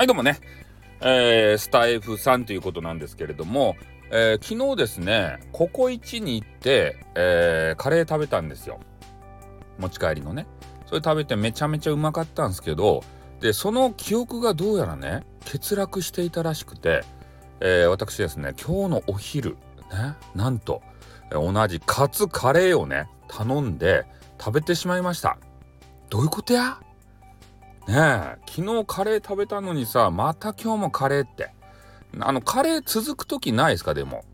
はい、どうもね、えー、スタイフさんということなんですけれども、えー、昨日ですね、ココイチに行って、えー、カレー食べたんですよ。持ち帰りのね。それ食べてめちゃめちゃうまかったんですけど、で、その記憶がどうやらね、欠落していたらしくて、え、私ですね、今日のお昼、ね、なんと、同じカツカレーをね、頼んで食べてしまいました。どういうことや？ねえ昨日カレー食べたのにさまた今日もカレーって。あのカレー続く時ないですか？でも。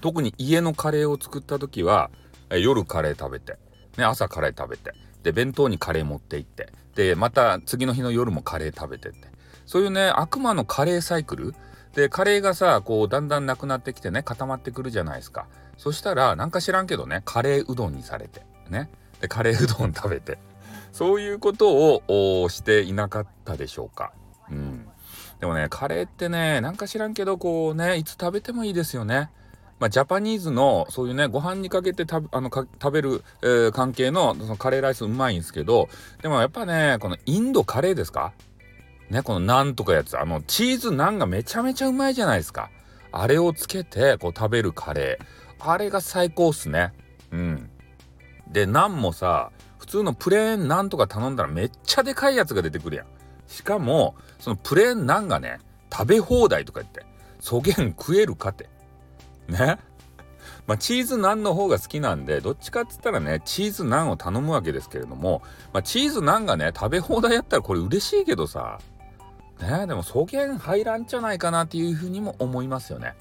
特に家のカレーを作った時は夜カレー食べて、ね、朝カレー食べて。で弁当にカレー持って行って。でまた次の日の夜もカレー食べてって。そういうね悪魔のカレーサイクル。でカレーがさこうだんだんなくなってきてね固まってくるじゃないですか。そしたらなんか知らんけどねカレーうどんにされて。ね。でカレーうどん食べて。そういうことをしていなかったでしょうか。うん。でもね、カレーってね、なんか知らんけど、こうね、いつ食べてもいいですよね。まあ、ジャパニーズのそういうねご飯にかけてたあの食べる、えー、関係のそのカレーライスうまいんですけどでもやっぱねこのインドカレーですか？ねこのナンとかやつあのチーズナンがめちゃめちゃうまいじゃないですかあれをつけてこう食べるカレーあれが最高っすねうんでナンもさ普通のプレーンなんとか頼んだらめっちゃでかいやつが出てくるやん。しかも、そのプレーンなんがね、食べ放題とか言って、そげん食えるかって。ね？まあ、チーズナンの方が好きなんで、どっちかっつったらね、チーズナンを頼むわけですけれども、まあ、チーズナンがね、食べ放題やったらこれ嬉しいけどさ、ね、でもそげん入らんじゃないかなっていうふうにも思いますよね。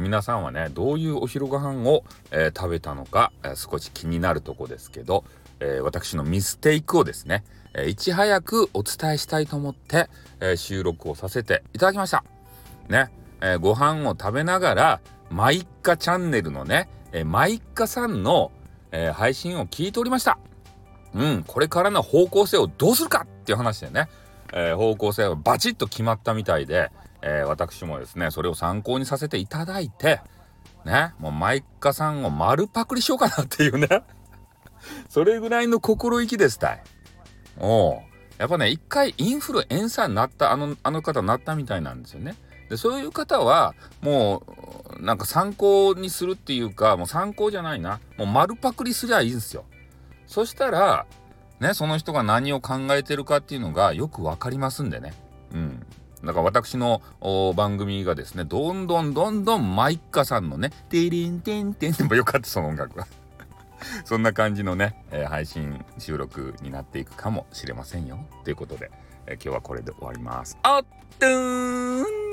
皆さんはねどういうお昼ご飯を、えー、食べたのか、えー、少し気になるとこですけど、えー、私のミステイクをですね、えいち早くお伝えしたいと思って、え収録をさせていただきました。ね、えご飯を食べながらマイッカチャンネルのね、えマイッカさんの、え配信を聞いておりました。うん、これからの方向性をどうするかっていう話でね、え方向性はバチッと決まったみたいで、えー、私もですねそれを参考にさせていただいてねもうマイカさんを丸パクリしようかなっていうね。それぐらいの心意気ですたい。おやっぱね一回インフルエンサーになったあのあの方になったみたいなんですよね。でそういう方はもうなんか参考にするっていうかもう参考じゃないな。もう丸パクリすりゃいいんですよ。そしたらねその人が何を考えてるかっていうのがよく分かりますんでね。うん。だから私の番組がですね、どんどんどんどんマイッカさんのね、テリンテンテンでもよかった、その音楽は。そんな感じのね、えー、配信収録になっていくかもしれませんよ。ということで、えー、今日はこれで終わります。あっとーん